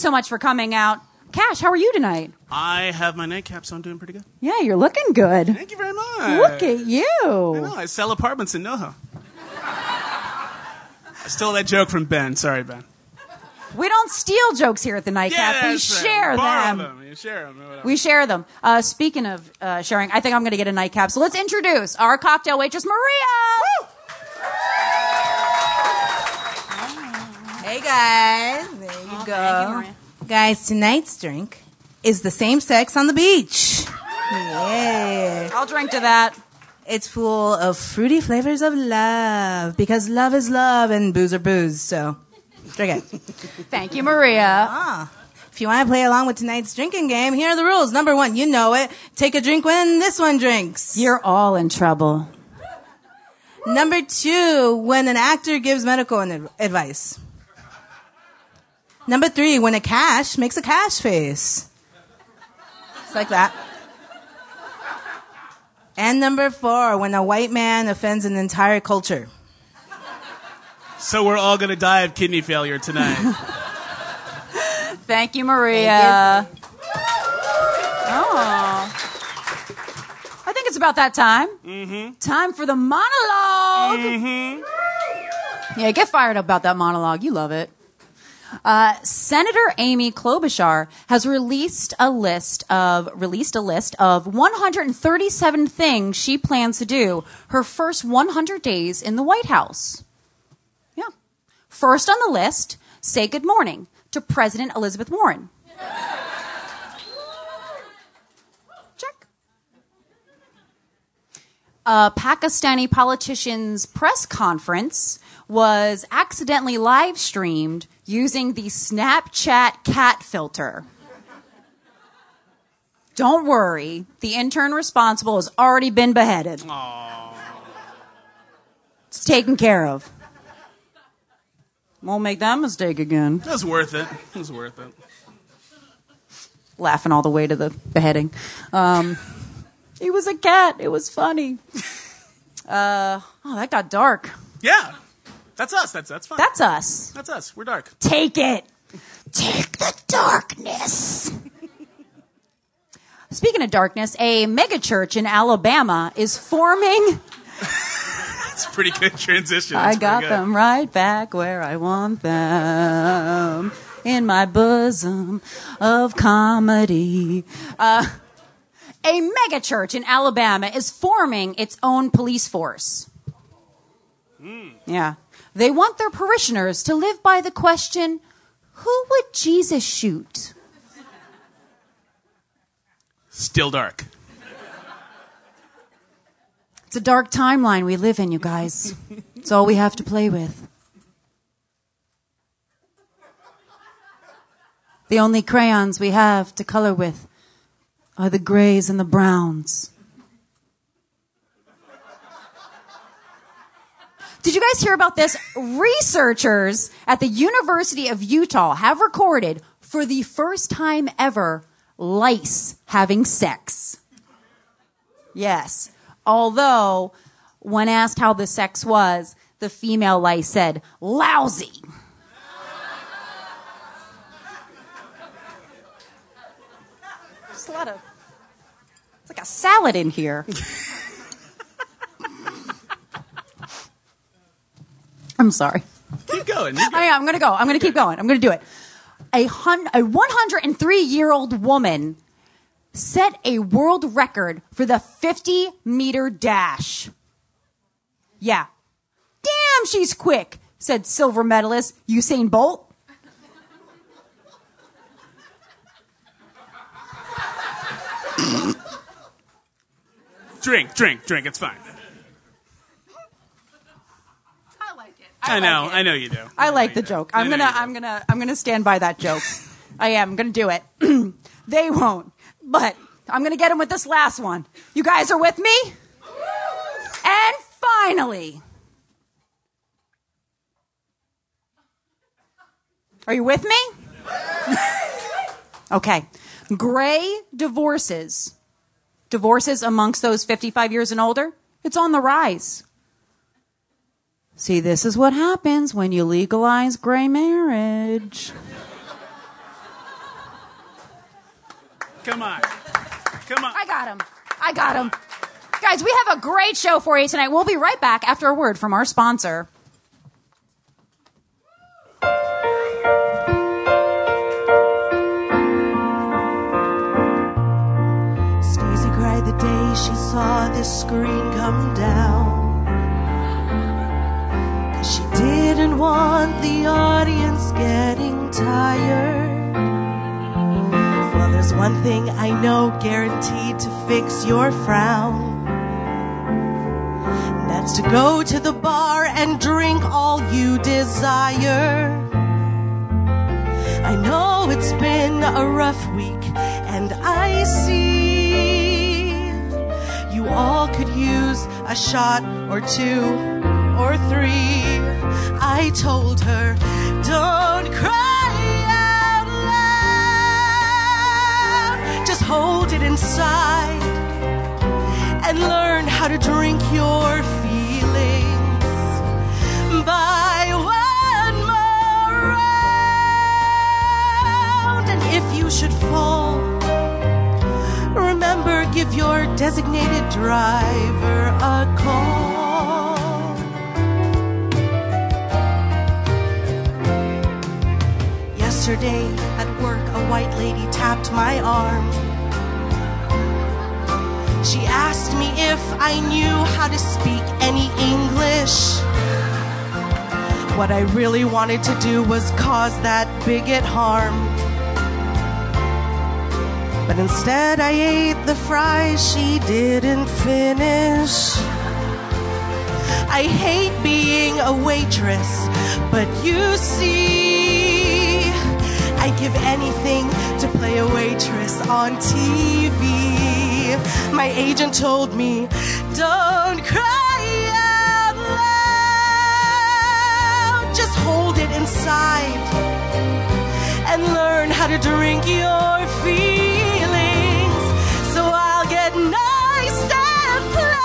so much for coming out. Kash, how are you tonight? I have my nightcap, so I'm doing pretty good. Yeah, you're looking good. Thank you very much. Look at you. I know, I sell apartments in NoHo. I stole that joke from Ben. Sorry, Ben. We don't steal jokes here at the Nightcap. we right. share Borrow them. You share them. We share them. Uh, speaking of uh, sharing, I think I'm going to get a nightcap. So let's introduce our cocktail waitress, Maria. Hey guys, there you go. Thank you, Maria. Guys, tonight's drink is the same sex on the beach. Yeah. I'll drink to that. It's full of fruity flavors of love because love is love and booze are booze. So drink it. Thank you, Maria. ah. If you want to play along with tonight's drinking game, here are the rules. Number one, you know it. Take a drink when this one drinks. You're all in trouble. Number two, when an actor gives medical advice. Number three, when a Kash makes a Kash face. It's like that. And number four, when a white man offends an entire culture. So we're all going to die of kidney failure tonight. Thank you, Maria. Oh. I think it's about that time. Mm-hmm. Time for the monologue. Mm-hmm. Yeah, get fired up about that monologue. You love it. Uh, Senator Amy Klobuchar has released a list of released a list of 137 things she plans to do her first 100 days in the White House. Yeah. First on the list, say good morning to President Elizabeth Warren. Check. A Pakistani politician's press conference was accidentally live streamed using the Snapchat cat filter. Don't worry, the intern responsible has already been beheaded. Aww. It's taken care of. Won't make that mistake again. It was worth it. It was worth it. Laughing all the way to the beheading. Um, he was a cat. It was funny. Uh, oh, that got dark. Yeah. That's us. That's that's fine. That's us. that's us. We're dark. Take it. Take the darkness. Speaking of darkness, a megachurch in Alabama is forming. It's a pretty good transition. I got them right back where I want them in my bosom of comedy. Uh, a megachurch in Alabama is forming its own police force. Yeah. They want their parishioners to live by the question who would Jesus shoot? Still dark. It's a dark timeline we live in, you guys. It's all we have to play with. The only crayons we have to color with are the grays and the browns. Did you guys hear about this? Researchers at the University of Utah have recorded for the first time ever lice having sex. Yes. Although, when asked how the sex was, the female lice said, lousy. Just a lot of. It's like a salad in here. I'm sorry. Keep going. You're good. I am. I'm going to go. I'm going to keep going. I'm going to do it. A, hun- a 103 year old woman set a world record for the 50 meter dash. Yeah. Damn, she's quick, said silver medalist Usain Bolt. Drink, drink, drink. It's fine. I, I know, like I know you do. I, I like the joke. I'm gonna, I'm gonna, I'm gonna stand by that joke. I am. I'm gonna do it. they won't, but I'm gonna get him with this last one. You guys are with me? And finally, are you with me? okay. Gray divorces, divorces amongst those 55 years and older, it's on the rise. See, this is what happens when you legalize gray marriage. Come on. Come on. I got him. I got him. Guys, we have a great show for you tonight. We'll be right back after a word from our sponsor. Stacy cried the day she saw this screen come down. Didn't want the audience getting tired. Well, there's one thing I know guaranteed to fix your frown. And That's to go to the bar and drink all you desire. I know it's been a rough week, and I see you all could use a shot or two or three. I told her, don't cry out loud, just hold it inside and learn how to drink your feelings by one more round. And if you should fall, remember give your designated driver a call. Yesterday at work, a white lady tapped my arm. She asked me if I knew how to speak any English. What I really wanted to do was cause that bigot harm. But instead, I ate the fries she didn't finish. I hate being a waitress, but you see, I'd give anything to play a waitress on TV. My agent told me, don't cry out loud, just hold it inside and learn how to drink your feelings. So I'll get nice and proud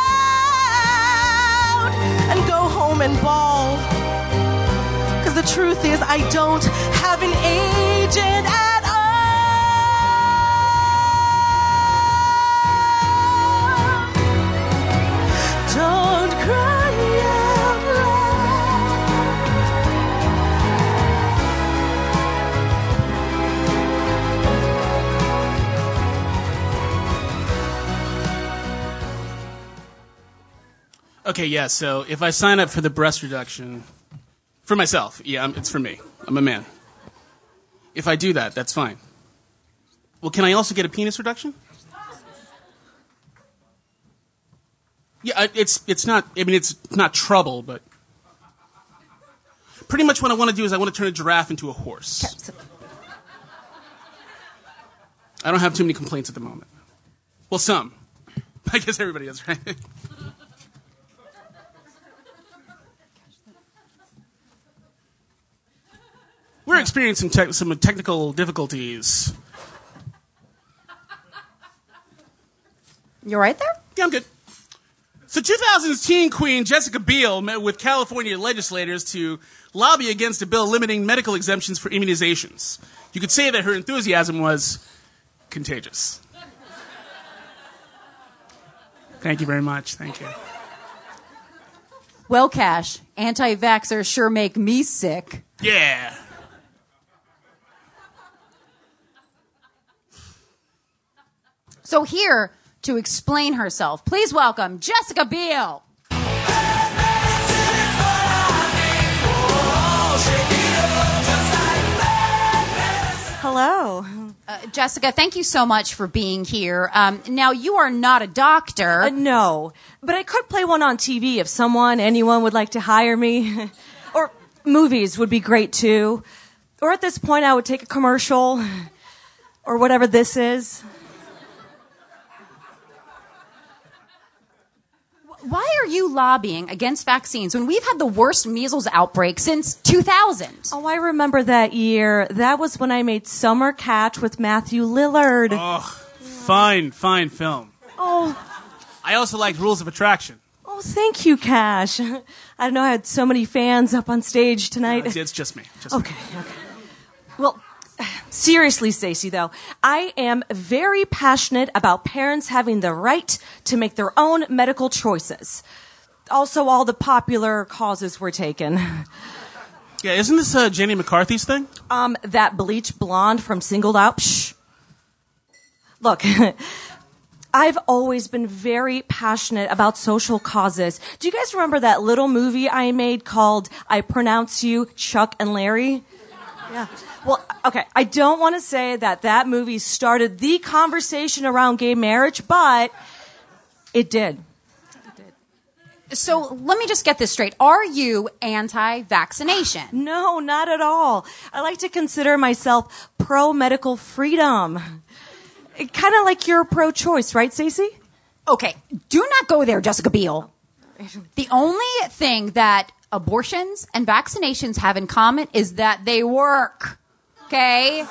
and go home and bawl. Cause the truth is, I don't have an agent at all. Don't cry out loud. Okay, yeah, so if I sign up for the breast reduction for myself, yeah, it's for me. I'm a man. If I do that, that's fine. Well, can I also get a penis reduction? Yeah, it's it's not. I mean, it's not trouble, but pretty much what I want to do is I want to turn a giraffe into a horse. I don't have too many complaints at the moment. Well, some. I guess everybody does, right? We're experiencing tech some technical difficulties. You're right there? Yeah, I'm good. So 2000's teen queen Jessica Biel met with California legislators to lobby against a bill limiting medical exemptions for immunizations. You could say that her enthusiasm was contagious. Thank you very much. Thank you. Well, Kash, anti vaxxers sure make me sick. Yeah. So, here to explain herself, please welcome Jessica Biel. Hello. Uh, Jessica, thank you so much for being here. Um, now, you are not a doctor. Uh, no, but I could play one on TV if someone, anyone would like to hire me. or movies would be great too. Or at this point, I would take a commercial. Or whatever this is. Why are you you lobbying against vaccines when we've had the worst measles outbreak since 2000? Oh, I remember that year. That was when I made Summer Catch with Matthew Lillard. Oh, fine, fine film. Oh, I also liked Rules of Attraction. oh, thank you, Kash. I don't know. I had so many fans up on stage tonight. It's, it's just me. Just me. Okay, okay. Well, seriously, Stacy, though, I am very passionate about parents having the right to make their own medical choices. Also, all the popular causes were taken. Yeah, isn't this uh, Jenny McCarthy's thing? Um, that bleach blonde from Singled Out. Psh. Look, I've always been very passionate about social causes. Do you guys remember that little movie I made called I Pronounce You Chuck and Larry? Yeah. Well, okay, I don't want to say that that movie started the conversation around gay marriage, but it did. So let me just get this straight. Are you anti-vaccination? No, not at all. I like to consider myself pro medical freedom. Kind of like you're pro choice, right, Stacy? Okay, do not go there, Jessica Biel. The only thing that abortions and vaccinations have in common is that they work. Okay?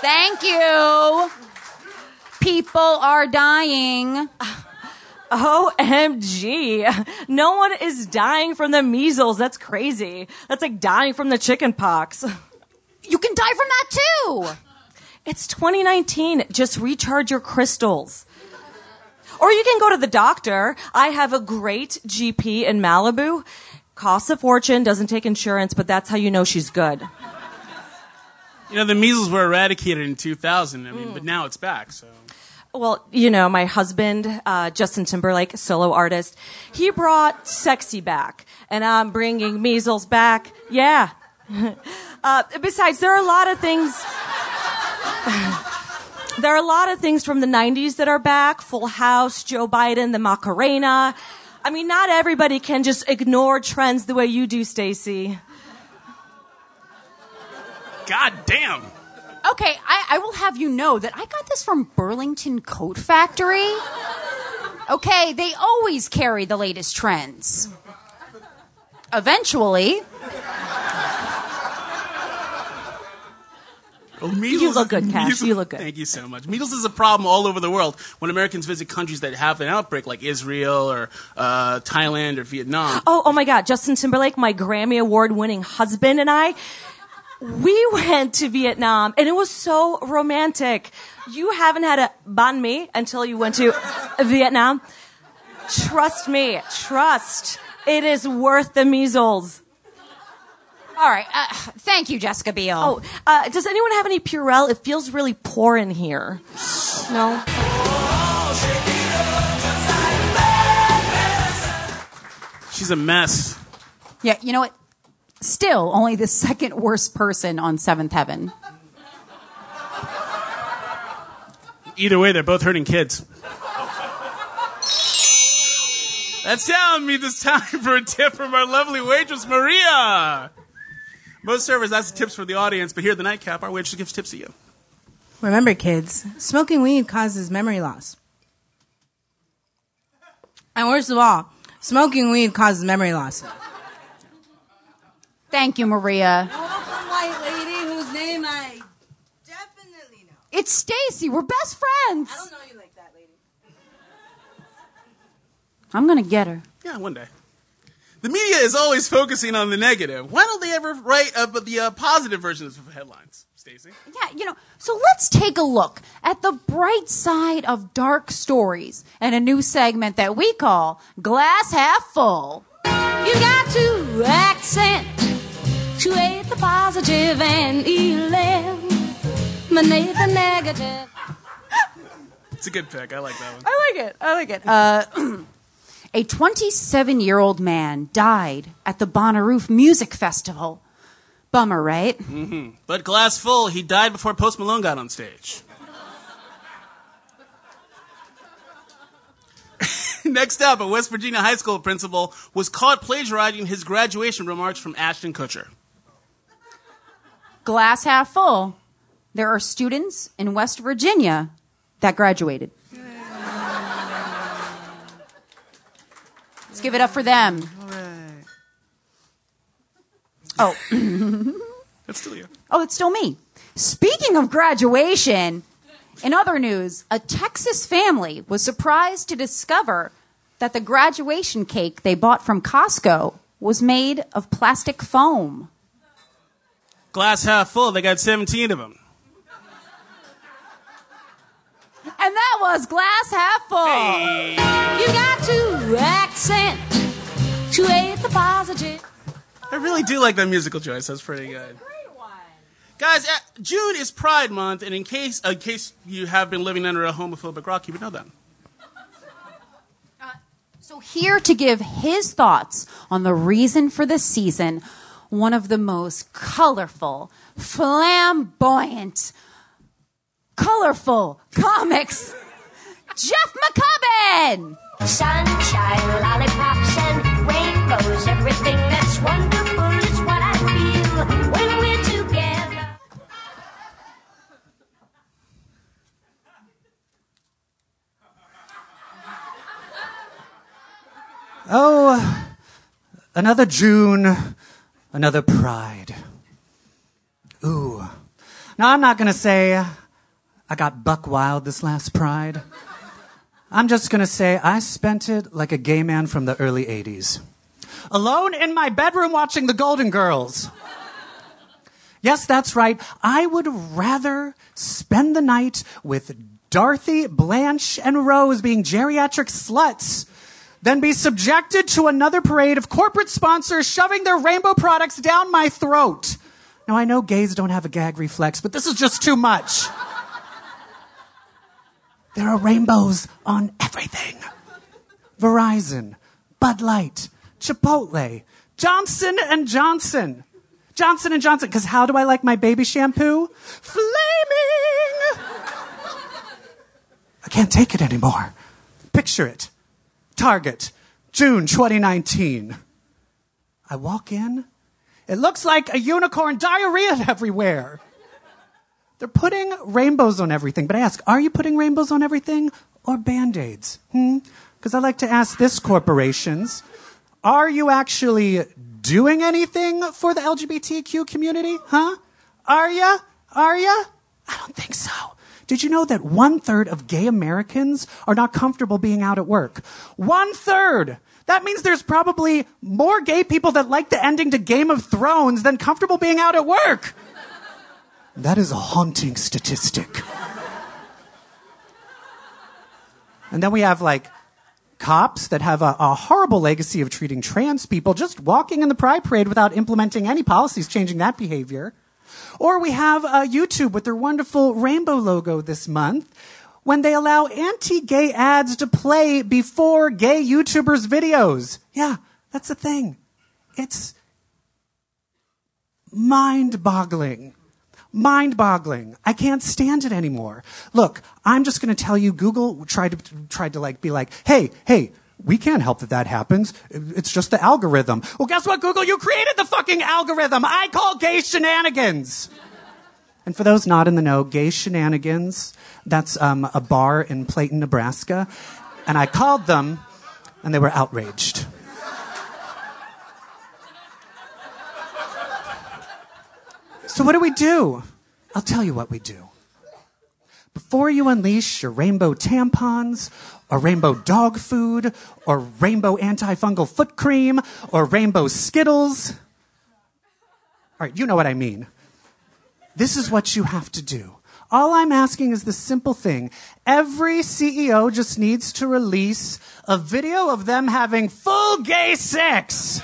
Thank you. People are dying. OMG. No one is dying from the measles. That's crazy. That's like dying from the chicken pox. You can die from that too. It's 2019. Just recharge your crystals. Or you can go to the doctor. I have a great GP in Malibu. Costs a fortune, doesn't take insurance, but that's how you know she's good. You know, the measles were eradicated in 2000. I mean, but now it's back. So Well, you know, my husband, uh, Justin Timberlake, solo artist, he brought sexy back, and I'm bringing measles back. Yeah. uh, besides, there are a lot of things. there are a lot of things from the 90s that are back. Full House, Joe Biden, the Macarena. I mean, not everybody can just ignore trends the way you do, Stacy. God damn. Okay, I, I will have you know that I got this from Burlington Coat Factory. Okay, they always carry the latest trends. Eventually, Oh, measles You look good, Kash. measles- You look good. Thank you so much. Measles is a problem all over the world when Americans visit countries that have an outbreak, like Israel or uh, Thailand or Vietnam. Oh, oh my God, Justin Timberlake, my Grammy Award winning husband and I, we went to Vietnam and it was so romantic. You haven't had a banh mi until you went to Vietnam. Trust me, trust. It is worth the measles. All right. Uh, thank you, Jessica Biel. Oh, uh, does anyone have any Purell? It feels really poor in here. No? She's a mess. yeah. You know what? Still, only the second worst person on Seventh Heaven. Either way, they're both hurting kids. That's telling me this time for a tip from our lovely waitress, Maria. Most servers ask tips for the audience, but here at the nightcap, our waitress gives tips to you. Remember, kids, smoking weed causes memory loss. And worst of all, smoking weed causes memory loss. Thank you, Maria. White lady whose name I definitely know. It's Stacy. We're best friends. I don't know you like that lady. I'm gonna get her. Yeah, one day. The media is always focusing on the negative. Why don't they ever write uh, the uh, positive versions of headlines, Stacy? Yeah, you know, so let's take a look at the bright side of dark stories and a new segment that we call Glass Half Full. You got to accent, create the positive and eliminate the negative. It's a good pick. I like that one. I like it. I like it. Uh, a 27 year old man died at the Bonnaroo Music Festival. Bummer, right? Mm-hmm. But glass full, he died before Post Malone got on stage. Next up, a West Virginia high school principal was caught plagiarizing his graduation remarks from Ashton Kutcher. Glass half full. There are students in West Virginia that graduated. Let's give it up for them. Oh, That's still you. oh, it's still me. Speaking of graduation, in other news, a Texas family was surprised to discover that the graduation cake they bought from Costco was made of plastic foam. Glass half full. They got 17 of them. And that was glass half full. Hey. You got to accent to aid the positive. I really do like that musical choice. That's pretty good. Guys, uh, June is Pride Month, and in case in case you have been living under a homophobic rock, you would know that. So, here to give his thoughts on the reason for this season, one of the most colorful, flamboyant, colorful comics, Jeff Maccubbin. Sunshine, lollipops, and rainbows. Everything that's wonderful is what I feel when we're together. Oh, another June, another Pride. Ooh. Now, I'm not going to say I got buck wild this last Pride. I'm just to say I spent it like a gay man from the early 80s. Alone in my bedroom watching the Golden Girls. Yes, that's right. I would rather spend the night with Dorothy, Blanche, and Rose being geriatric sluts than be subjected to another parade of corporate sponsors shoving their rainbow products down my throat. Now, I know gays don't have a gag reflex, but this is just too much. There are rainbows on everything. Verizon, Bud Light, Chipotle, Johnson and Johnson. Johnson and Johnson, because how do I like my baby shampoo? Flaming! I can't take it anymore. Picture it. Target, June 2019. I walk in. It looks like a unicorn diarrhea everywhere. They're putting rainbows on everything. But I ask, are you putting rainbows on everything or band aids? Hmm? Because I like to ask this corporations, are you actually doing anything for the LGBTQ community? Huh? Are ya? Are ya? I don't think so. Did you know that one third of gay Americans are not comfortable being out at work? One third! That means there's probably more gay people that like the ending to Game of Thrones than comfortable being out at work. That is a haunting statistic. And then we have like cops that have a, a, horrible legacy of treating trans people just walking in the pride parade without implementing any policies changing that behavior. Or we have uh, YouTube with their wonderful rainbow logo this month when they allow anti-gay ads to play before gay YouTubers' videos. Yeah, that's the thing. It's mind-boggling mind boggling. I can't stand it anymore. Look, I'm just going to tell you Google tried to, tried to like be like, hey, hey, we can't help that that happens. It's just the algorithm. Well, guess what, Google? You created the fucking algorithm. I call gay shenanigans. And for those not in the know, gay shenanigans, that's um, a bar in Clayton, Nebraska. And I called them, and they were outraged. So, what do we do? I'll tell you what we do. Before you unleash your rainbow tampons, or rainbow dog food, or rainbow antifungal foot cream, or rainbow Skittles, all right, you know what I mean. This is what you have to do. All I'm asking is the simple thing. Every CEO just needs to release a video of them having full gay sex.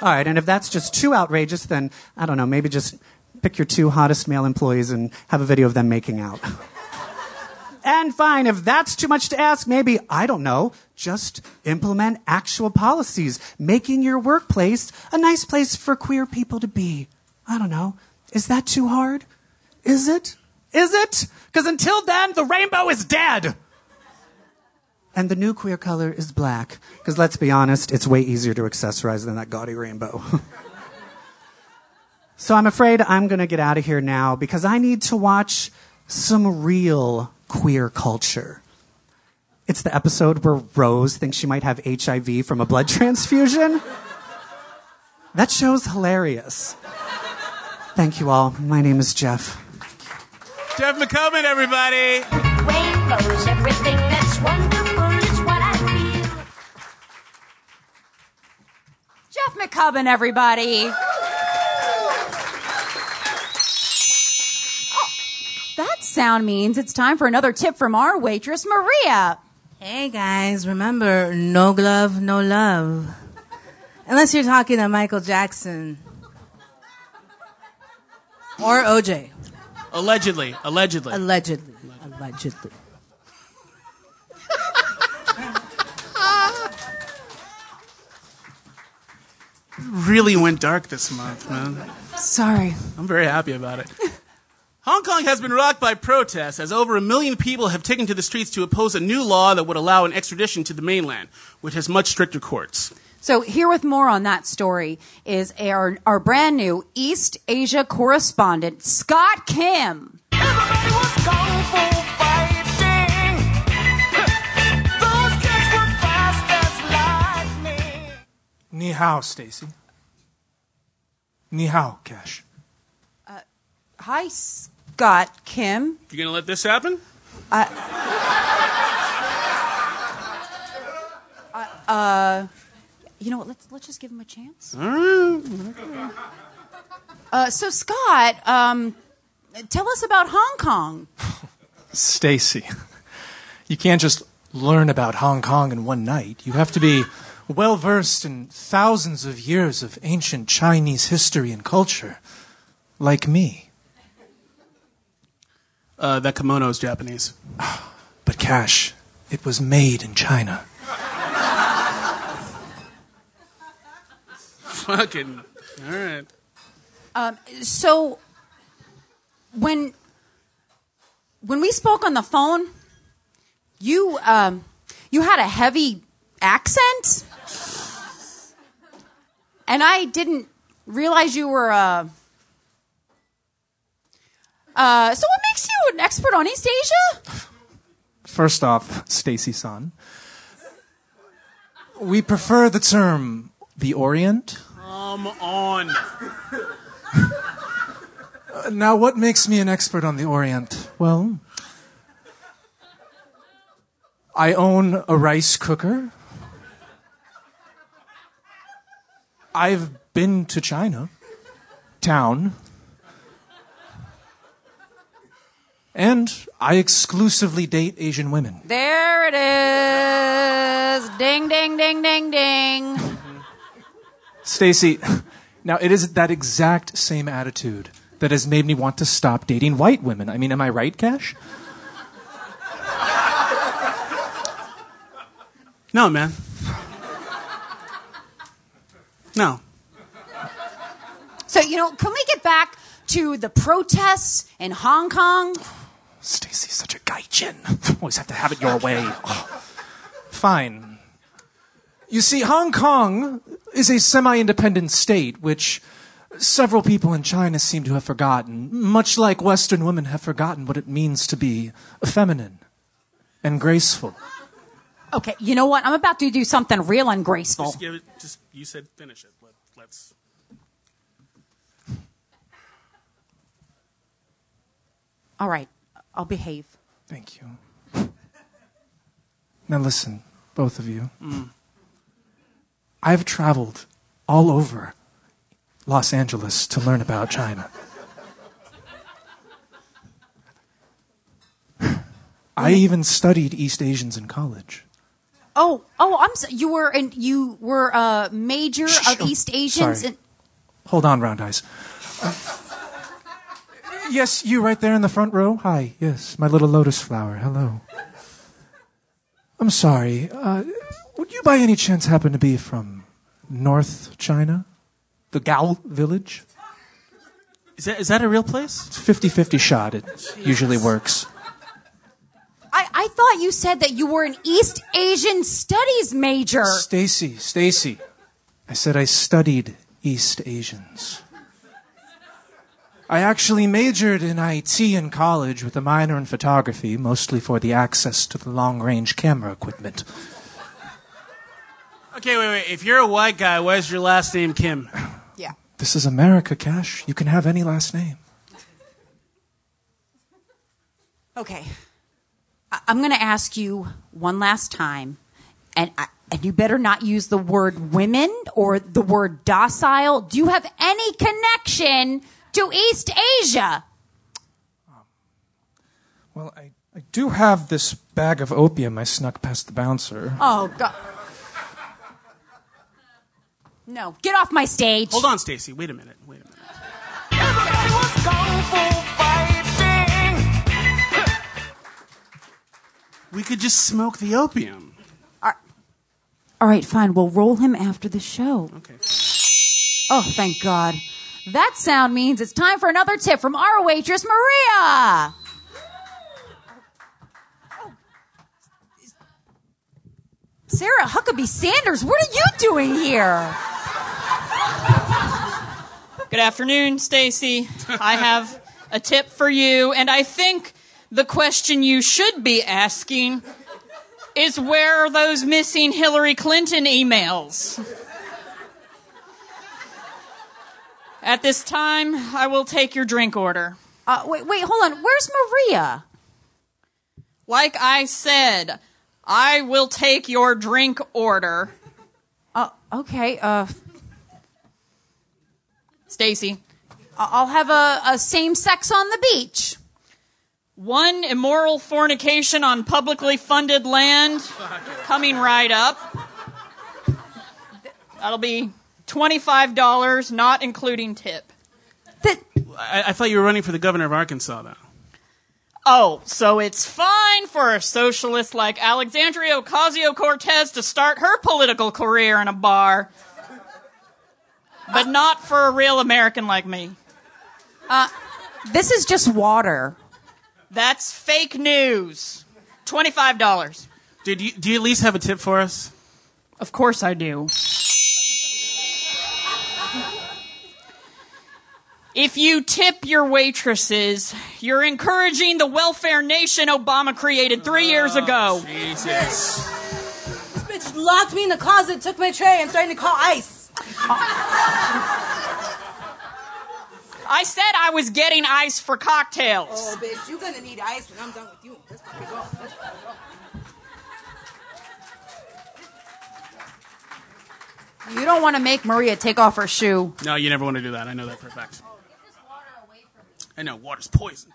All right, and if that's just too outrageous, then I don't know, maybe just pick your two hottest male employees and have a video of them making out. and fine, if that's too much to ask, maybe, I don't know, just implement actual policies, making your workplace a nice place for queer people to be. I don't know. Is that too hard? Is it? Is it? Because until then, the rainbow is dead. And the new queer color is black. Because let's be honest, it's way easier to accessorize than that gaudy rainbow. so I'm afraid I'm going to get out of here now because I need to watch some real queer culture. It's the episode where Rose thinks she might have HIV from a blood transfusion. That show's hilarious. Thank you all. My name is Jeff. Jeff Maccubbin, everybody. Rainbows, everything Jeff Maccubbin, everybody. Oh, that sound means it's time for another tip from our waitress, Maria. Hey guys, remember, no glove, no love. Unless you're talking to Michael Jackson. Or OJ. Allegedly, allegedly. Allegedly. Allegedly. Really went dark this month, man. Sorry. I'm very happy about it. Hong Kong has been rocked by protests as over a million people have taken to the streets to oppose a new law that would allow an extradition to the mainland, which has much stricter courts. So here with more on that story is our, our brand new East Asia correspondent, Scott Kim. Ni hao, Stacy. Ni hao, Kash. Hi, Scott Kim. You gonna let this happen? You know what? Let's let's just give him a chance. Uh, so Scott, um, tell us about Hong Kong. Stacy. You can't just learn about Hong Kong in one night. You have to be well versed in thousands of years of ancient Chinese history and culture. Like me. Uh, that kimono is Japanese. But Kash, it was made in China. Fucking. All right. Um, So when when we spoke on the phone, you um, you had a heavy accent, and I didn't realize you were. Uh, uh, so what makes you an expert on East Asia? First off, Stacy san. We prefer the term the Orient. Come on. Now, what makes me an expert on the Orient? Well, I own a rice cooker. I've been to China, town, and I exclusively date Asian women. There it is. Ding, ding, ding, ding, ding. Stacy, now it is that exact same attitude that has made me want to stop dating white women. I mean, am I right, Kash? No, man. No. So, you know, can we get back to the protests in Hong Kong? Stacy's such a gaijin. Always have to have it your way. Fine. You see, Hong Kong is a semi-independent state, which several people in China seem to have forgotten, much like Western women have forgotten what it means to be feminine and graceful. Okay, you know what? I'm about to do something real ungraceful. Just give it. Just you said finish it. Let, let's. All right, I'll behave. Thank you. Now listen, both of you. I've traveled all over Los Angeles to learn about China. I even studied East Asians in college. Oh, oh, I'm so, you were and you were a major Shh, of oh, East Asians. sorry. And, Hold on, Round Eyes. Uh, yes, you right there in the front row. Hi, yes, my little lotus flower. Hello. I'm sorry. Uh, would you by any chance happen to be from North China? The Gao village? Is that is that a real place? It's 50 50 shot. It usually works. I, I thought you said that you were an East Asian Studies major. Stacy, Stacy. I said I studied East Asians. I actually majored in IT in college with a minor in photography, mostly for the access to the long range camera equipment. Okay, wait, wait. If you're a white guy, why is your last name Kim? Yeah. This is America, Kash. You can have any last name. Okay. I- I'm going to ask you one last time, and I- and you better not use the word women or the word docile. Do you have any connection to East Asia? Um, well, I, I do have this bag of opium I snuck past the bouncer. Oh God. No, get off my stage. Hold on, Stacy. Wait a minute. We could just smoke the opium. All right, fine. We'll roll him after the show. Okay. Oh, thank God. That sound means it's time for another tip from our waitress, Maria. Sarah Huckabee Sanders, what are you doing here? Good afternoon, Stacy. I have a tip for you, and I think the question you should be asking is where are those missing Hillary Clinton emails? At this time, I will take your drink order. Uh, wait, wait, hold on. Where's Maria? Like I said, I will take your drink order. Uh, okay. Uh, Stacy, I'll have a, a same sex on the beach. One immoral fornication on publicly funded land coming right up. That'll be $25, not including tip. That I, I thought you were running for the governor of Arkansas, though. Oh, so it's fine for a socialist like Alexandria Ocasio Cortez to start her political career in a bar, but not for a real American like me. Uh, this is just water. That's fake news. $25. Dude, do you, do you at least have a tip for us? Of course I do. If you tip your waitresses, you're encouraging the welfare nation Obama created three oh, years ago. Jesus. This bitch locked me in the closet, took my tray, and threatened to call ICE. I said I was getting ice for cocktails. Oh, bitch, you're gonna need ice when I'm done with you. Let's fucking go. Let's fucking go. You don't want to make Maria take off her shoe. No, you never want to do that. I know that for a fact. I know, water's poison.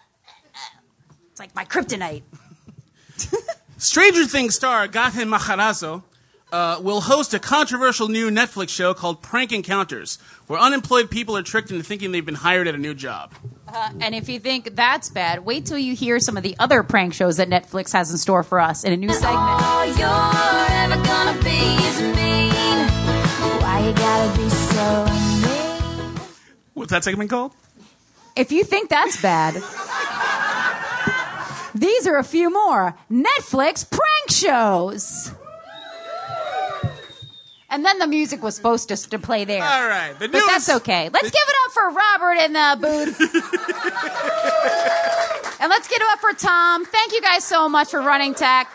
It's like my kryptonite. Stranger Things star Gaten Matarazzo uh, will host a controversial new Netflix show called Prank Encounters, where unemployed people are tricked into thinking they've been hired at a new job. Uh, and if you think that's bad, wait till you hear some of the other prank shows that Netflix has in store for us in a new segment. All you're ever gonna be is mean. Why you gotta be so mean? What's that segment called? If you think that's bad, these are a few more Netflix prank shows. And then the music was supposed to, to play there. All right, the But that's okay. Let's give it up for Robert in the booth. and let's give it up for Tom. Thank you guys so much for running tech.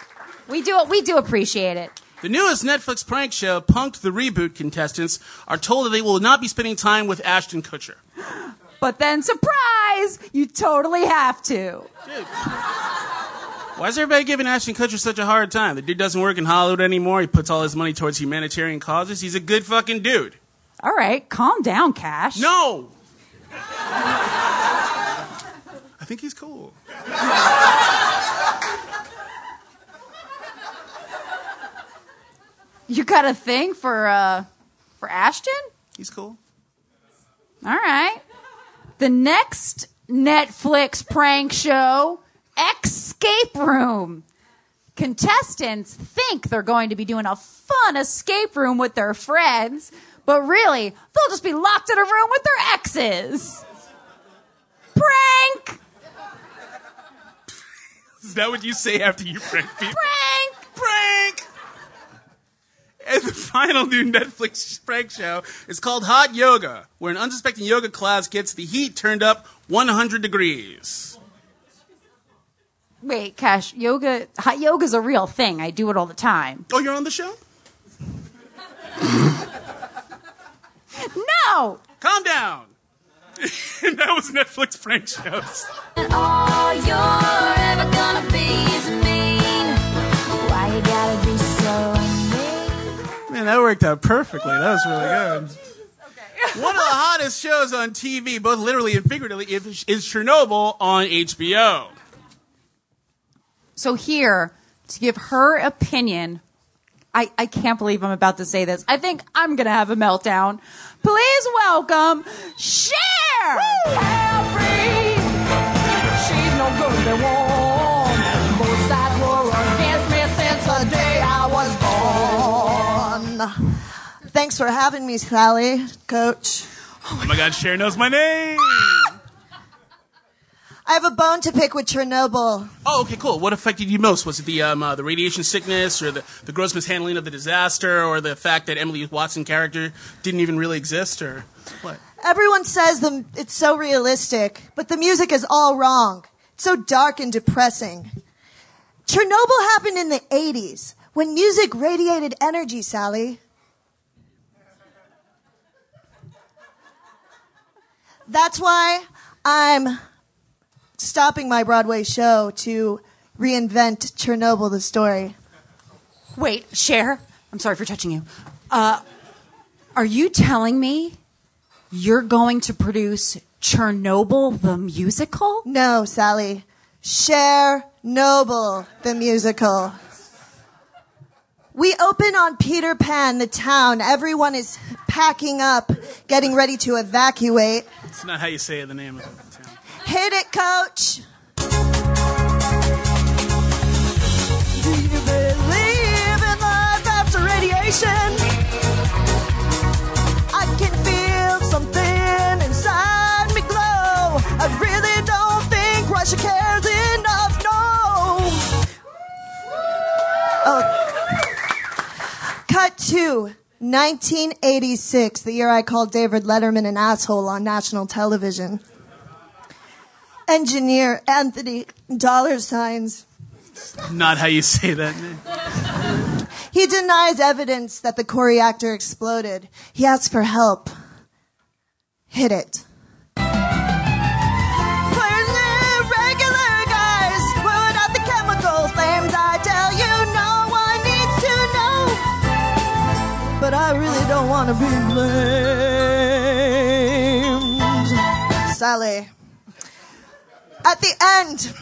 We do we do appreciate it. The newest Netflix prank show, Punked the Reboot contestants, are told that they will not be spending time with Ashton Kutcher. But then surprise, you totally have to. Why is everybody giving Ashton Kutcher such a hard time? The dude doesn't work in Hollywood anymore. He puts all his money towards humanitarian causes. He's a good fucking dude. All right, calm down, Kash. No! I think he's cool. You got a thing for uh for Ashton? He's cool. All right. The next Netflix prank show, Escape Room. Contestants think they're going to be doing a fun escape room with their friends, but really, they'll just be locked in a room with their exes. Prank! Is that what you say after you prank people? Prank! Prank! And the final new Netflix prank show is called Hot Yoga, where an unsuspecting yoga class gets the heat turned up 100 degrees. Wait, Kash, yoga, hot yoga's a real thing. I do it all the time. Oh, you're on the show? No! Calm down. and that was Netflix prank shows. All you're ever gonna be is mean. Why you gotta be so mean? Man, that worked out perfectly. That was really good. Oh, One of the hottest shows on TV, both literally and figuratively, is is Chernobyl on HBO. So here, to give her opinion, I, I can't believe I'm about to say this. I think I'm gonna have a meltdown. Please welcome Cher! She's no good to warm. Both sides were against me since the day I was born. Thanks for having me, Sally, coach. Oh my god, Cher knows my name! I have a bone to pick with Chernobyl. Oh, okay, cool. What affected you most? Was it the um, uh, the radiation sickness, or the, the gross mishandling of the disaster, or the fact that Emily Watson character didn't even really exist, or what? Everyone says the, it's so realistic, but the music is all wrong. It's so dark and depressing. Chernobyl happened in the 80s when music radiated energy, Sally. That's why I'm stopping my Broadway show to reinvent Chernobyl the story. Wait, Cher, I'm sorry for touching you. Uh, are you telling me you're going to produce Chernobyl the musical? No, Sally. Cher Noble, the musical. We open on Peter Pan, the town. Everyone is packing up, getting ready to evacuate. It's not how you say the name of the town. Hit it, coach. Do you believe in life after radiation? I can feel something inside me glow. I really don't think Russia cares enough. No. Oh. Cut to 1986, the year I called David Letterman an asshole on national television engineer Anthony dollar signs. Not how you say that name. He denies evidence that the core reactor exploded. He asks for help. Hit it. Regular guys. We're not the chemical flames. I tell you, no one needs to know. But I really don't want to be blamed. Sally. At the end,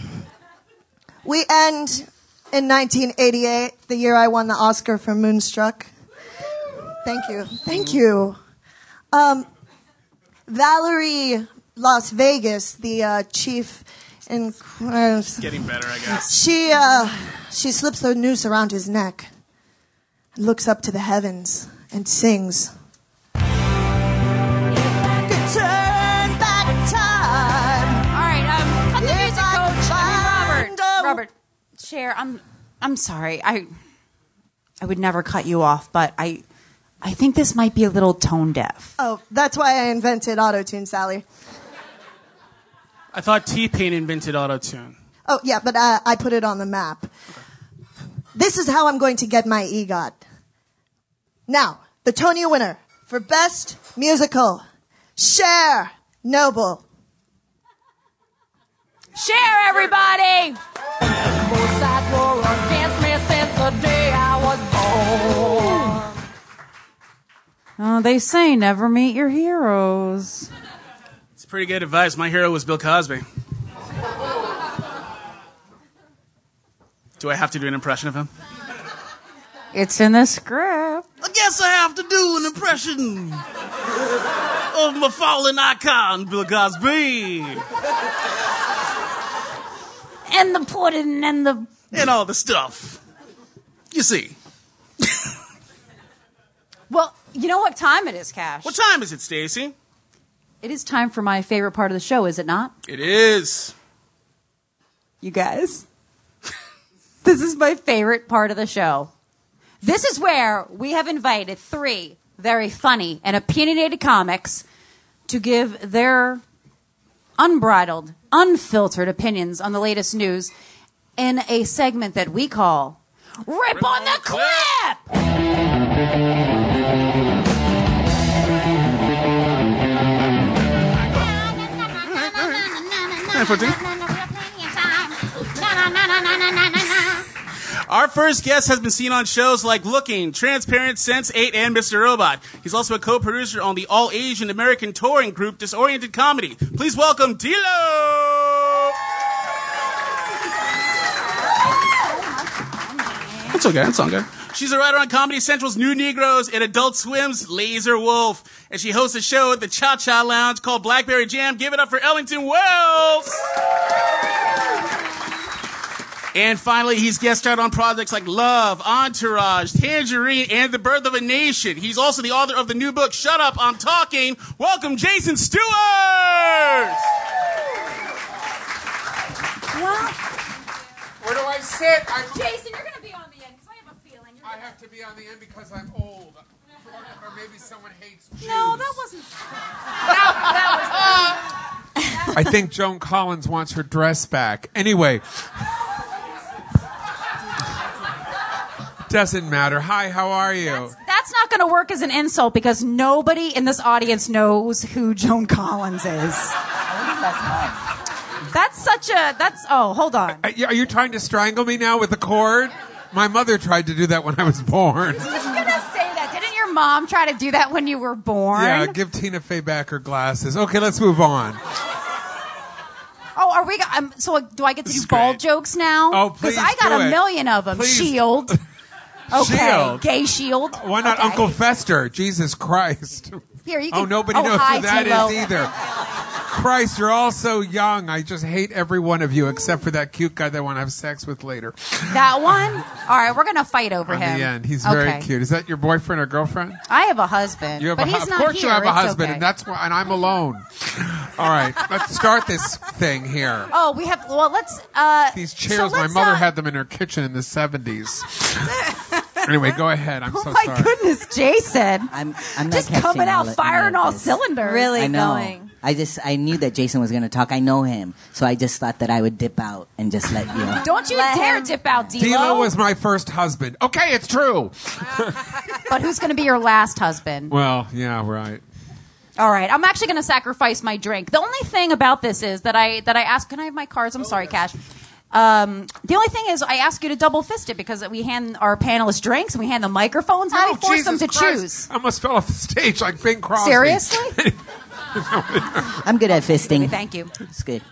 we end in 1988, the year I won the Oscar for Moonstruck. Thank you. Thank you. Um, Valerie Las Vegas, the uh, chief in. Uh, Getting better, I guess. she uh, she slips the noose around his neck, looks up to the heavens, and sings. Robert. a- Robert, Cher, I'm, I'm sorry. I, I would never cut you off, but I, I think this might be a little tone deaf. Oh, that's why I invented autotune, Sally. I thought T Pain invented autotune. Oh, yeah, but uh, I put it on the map. This is how I'm going to get my EGOT. Now, the Tony winner for Best Musical, Cher Noble. Cher, everybody. Both sides were against me since the day I was everybody! Oh, they say never meet your heroes. It's pretty good advice. My hero was Bill Cosby. Do I have to do an impression of him? It's in the script. I guess I have to do an impression of my fallen icon, Bill Cosby, And the pudding and the. and all the stuff. You see, Well, you know what time it is, Kash? what time is it, Stacy? It is time for my favorite part of the show, is it not? It is. You guys. this is my favorite part of the show. This is where we have invited three very funny and opinionated comics to give their unbridled, unfiltered opinions on the latest news in a segment that we call Rip on the Clip! Our first guest has been seen on shows like Looking, Transparent, Sense 8, and Mr. Robot. He's also a co-producer on the all Asian American touring group Disoriented Comedy. Please welcome D'Lo! That's okay, that's all good. She's a writer on Comedy Central's New Negroes and Adult Swim's Laser Wolf. And she hosts a show at the Cha Cha Lounge called Blackberry Jam. Give it up for Ellington Wells! And finally, he's guest starred on projects like Love, Entourage, Tangerine, and The Birth of a Nation. He's also the author of the new book, Shut Up, I'm Talking. Welcome, Jason Stuart! Where do I sit? I'm, Jason, you're going to be on the end because I have a feeling. You're I have to be on the end because I'm old. Or maybe someone hates Jews. No, that wasn't. I think Joan Collins wants her dress back. Anyway. Doesn't matter. Hi, how are you? That's not going to work as an insult because nobody in this audience knows who Joan Collins is. That's such a. That's. Oh, hold on. Are you- are you trying to strangle me now with the cord? My mother tried to do that when I was born. I was going to say that. Didn't your mom try to do that when you were born? Yeah, give Tina Fey back her glasses. Okay, let's move on. Oh, are we? Um, so do I get to This do great. jokes now? Oh, please I got do a it. million of them. Please. Shield. Okay. Shield. Gay shield. Why not Okay. Uncle Fester? Jesus Christ. Here you Oh, can. nobody oh, nobody knows hi, who that is D'Lo. either. Christ, you're all so young. I just hate every one of you except for that cute guy that I want to have sex with later. That one. All right, we're gonna fight over On him. the end, he's very Okay. cute. Is that your boyfriend or girlfriend? I have a husband, You have but a, he's hu- not of course here. you have a It's husband, okay. and that's why. And I'm alone. All right, let's start this thing here. Oh, we have. Well, let's. Uh, These so chairs, my let's mother not- had them in her kitchen in the 70s. anyway, go ahead. I'm Oh so my sorry. goodness, Jason! I'm, I'm not Just catching coming out all, firing any of all this. cylinders. Really I know. going. I just I knew that Jason was going to talk. I know him, so I just thought that I would dip out and just let you. know. Don't you Let dare him- dip out, D'Lo. D'Lo was my first husband. Okay, it's true. but who's going to be your last husband? Well, yeah, right. All right, I'm actually going to sacrifice my drink. The only thing about this is that I that I ask. Can I have my cards? I'm sorry, Kash. Um, the only thing is, I ask you to double fist it because we hand our panelists drinks and we hand them microphones. Now we force them Oh, to Christ. choose. I almost fell off the stage like Bing Crosby. Seriously? I'm good at fisting. Thank you. It's good.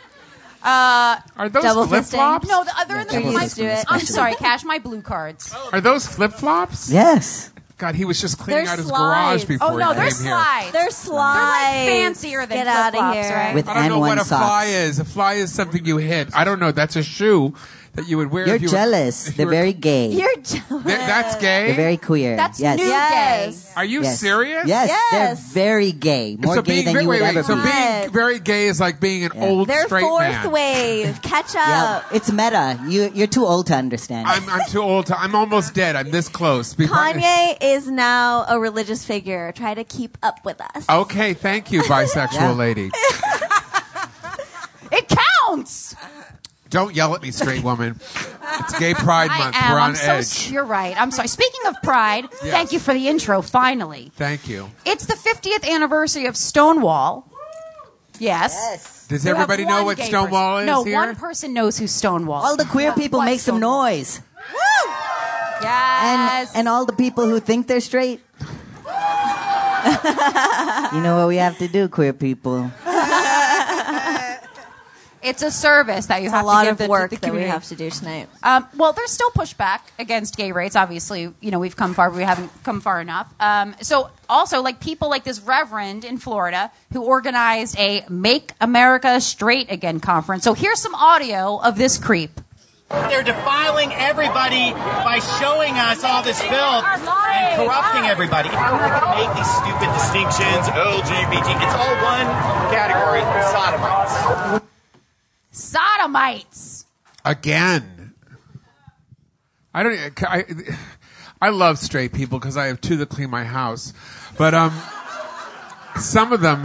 Uh, Are those Double flip fisting? flops? no, the other in the double my, fisting I'm especially. sorry, Kash. My blue cards. Are those flip flops? Yes. God, he was just cleaning They're out his slides. garage before Oh no, he they're came here. slides. They're slides. fancier than Get out of flip-flops, here. right? With I don't and know one what a socks. fly is. A fly is something you hit. I don't know. That's a shoe that you would wear. You're if you were- jealous. if They're were- very gay. You're jealous. Th- that's gay. They're very queer. That's yes. new Yes. Are you Yes. serious? Yes, Yes. they're very gay. More so gay being than very, you would wait, ever wait, so be. being very gay is like being an old They're straight fourth man. wave. Catch yeah, up. it's meta. You, you're too old to understand. I'm, I'm too old. To, I'm almost dead. I'm this close. Kanye is now a religious figure. Try to keep up with us. Okay, thank you, bisexual lady. It counts. Don't yell at me, straight woman. It's Gay Pride I Month. am. We're on I'm edge. s- You're right. I'm sorry. Speaking of pride, Yes. thank you for the intro. Finally, Thank you. it's the 50th anniversary of Stonewall. Yes. Does You everybody know what Stonewall person. is No, here? one person knows who Stonewall. Is. All the queer people what make some noise. And, Yes. and all the people who think they're straight. you know what we have to do, queer people. It's a service that you It's have a lot to give of the, work the that we have to do tonight. Um, well, there's still pushback against gay rights. Obviously, you know we've come far, but we haven't come far enough. Um, so, also, like people like this reverend in Florida who organized a "Make America Straight Again" conference. So, here's some audio of this creep. They're defiling everybody by showing us all this filth and corrupting everybody. We're not going to make these stupid distinctions, LGBT. It's all one category, sodomites. Sodomites. Again. I don't. I, I love straight people because I have two that clean my house, but um, some of them.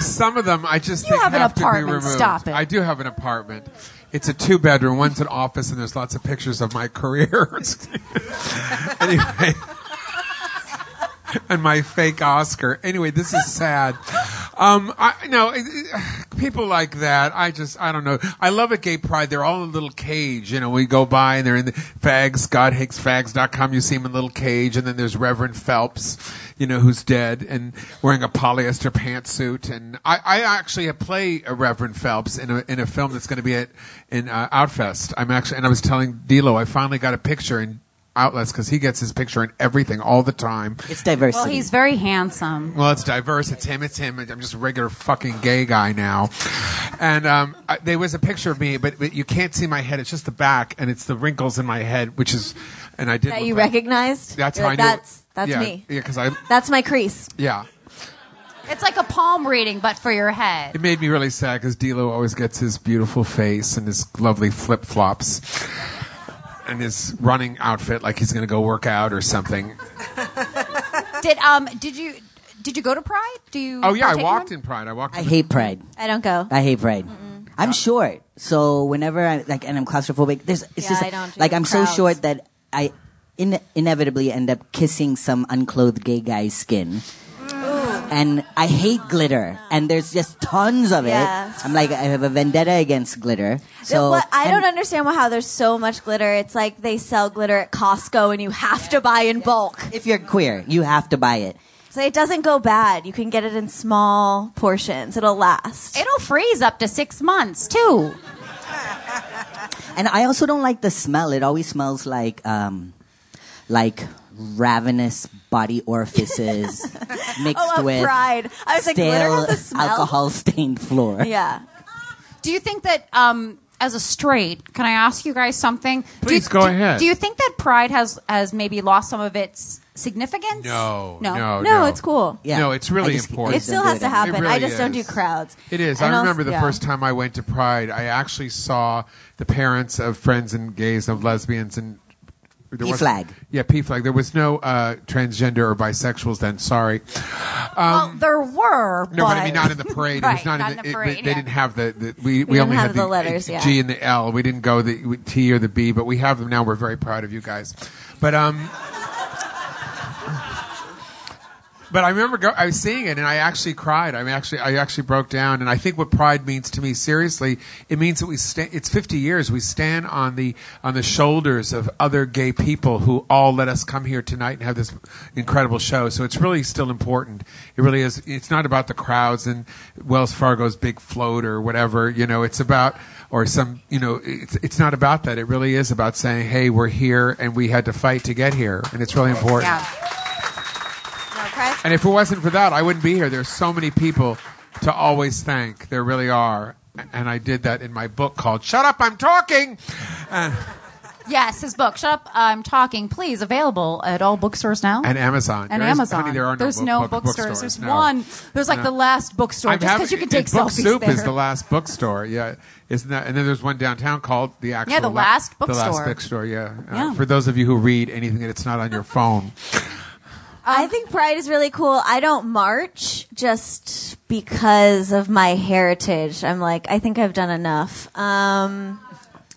Some of them I just You think have an have to be apartment. removed. Stop it. I do have an apartment. It's a two bedroom. One's an office, and there's lots of pictures of my career. anyway, and my fake Oscar. Anyway, this is sad. Um, I no it- it- people like that. I just I don't know. I love at Gay Pride. They're all in a little cage. You know, we go by and they're in the fags. God hates fags.com. You see them in a little cage, and then there's Reverend Phelps. You know who's dead and wearing a polyester pantsuit. And I, I actually play a Reverend Phelps in a in a film that's going to be at in uh, Outfest. I'm actually and I was telling D'Lo I finally got a picture in outlets because he gets his picture in everything all the time. It's diversity. Well, he's very handsome. Well, it's diverse. It's him. It's him. I'm just a regular fucking gay guy now. And um, I, there was a picture of me, but, but you can't see my head. It's just the back, and it's the wrinkles in my head, which is, and I did. That you like- recognized? That's You're how like, I knew. That's, that's yeah, me. Yeah, because I. That's my crease. Yeah, It's like a palm reading, but for your head. it made me really sad because D'Lo always gets his beautiful face and his lovely flip flops. And his running outfit, like he's going to go work out or something. Did um did you did you go to Pride? Do you? Oh yeah, I partake walked them? in Pride. I walked. I in hate Pride. I don't go. I hate Pride. I'm short, so whenever I like, and I'm claustrophobic. There's, it's Yeah, just I don't do like I'm so crowds. short that I in, inevitably end up kissing some unclothed gay guy's skin. And I hate glitter, and there's just tons of Yes. it. I'm like, I have a vendetta against glitter. So what, I don't understand how there's so much glitter. It's like they sell glitter at Costco and you have to buy in bulk. If you're queer, you have to buy it. So it doesn't go bad. You can get it in small portions. It'll last. It'll freeze up to six months too. And I also don't like the smell. It always smells like um, like ravenous body orifices mixed Oh, with pride. I was stale has a smell? alcohol stained floor. Yeah. Do you think that um as a straight, can I ask you guys something? do you, Please go do- ahead. Do you think that Pride has has maybe lost some of its significance? No, No. no, No, it's cool. Yeah. No, it's really just- important. It still has to happen. Really I just don't do crowds. It is. And I also- remember the yeah. first time I went to Pride, I actually saw the parents of friends and gays of lesbians and there P was- flag. Yeah, P flag. There was no uh, transgender or bisexuals then. Sorry. well, there were. No, but I mean not in the parade. it was Right, not, not in in the, the it- parade, they, they yeah. didn't have the, the we, we, didn't only have had the letters, yeah. G and the L. We didn't go the T or the B, but we have them now. We're very proud of you guys. But um But I remember go, I was seeing it and I actually cried. I mean, actually, I actually broke down. And I think what pride means to me, seriously, it means that we stand, It's 50 years. We stand on the on the shoulders of other gay people who all let us come here tonight and have this incredible show. So it's really still important. It really is. It's not about the crowds and Wells Fargo's big float or whatever. You know, it's about or some. You know, it's it's not about that. It really is about saying, hey, we're here and we had to fight to get here, and it's really important. Yeah. And if it wasn't for that, I wouldn't be here. There's so many people to always thank. There really are. And I did that in my book called Shut Up, I'm Talking. And, Yes, his book. Shut up, I'm talking. Please, available at all bookstores now. and Amazon. and There is- Amazon. honey, there are no There's book- no book- bookstores. bookstores, There's no. one. There's like No. the last bookstore, I'm just because you can take Book selfies Soup there. is the last bookstore. Yeah, isn't that? And then there's one downtown called the actual. Yeah, the la- last The last bookstore. bookstore. Yeah. Uh, Yeah. For those of you who read anything that's not on your phone. I think Pride is really cool. I don't march just because of my heritage. I'm like, I think I've done enough. Um,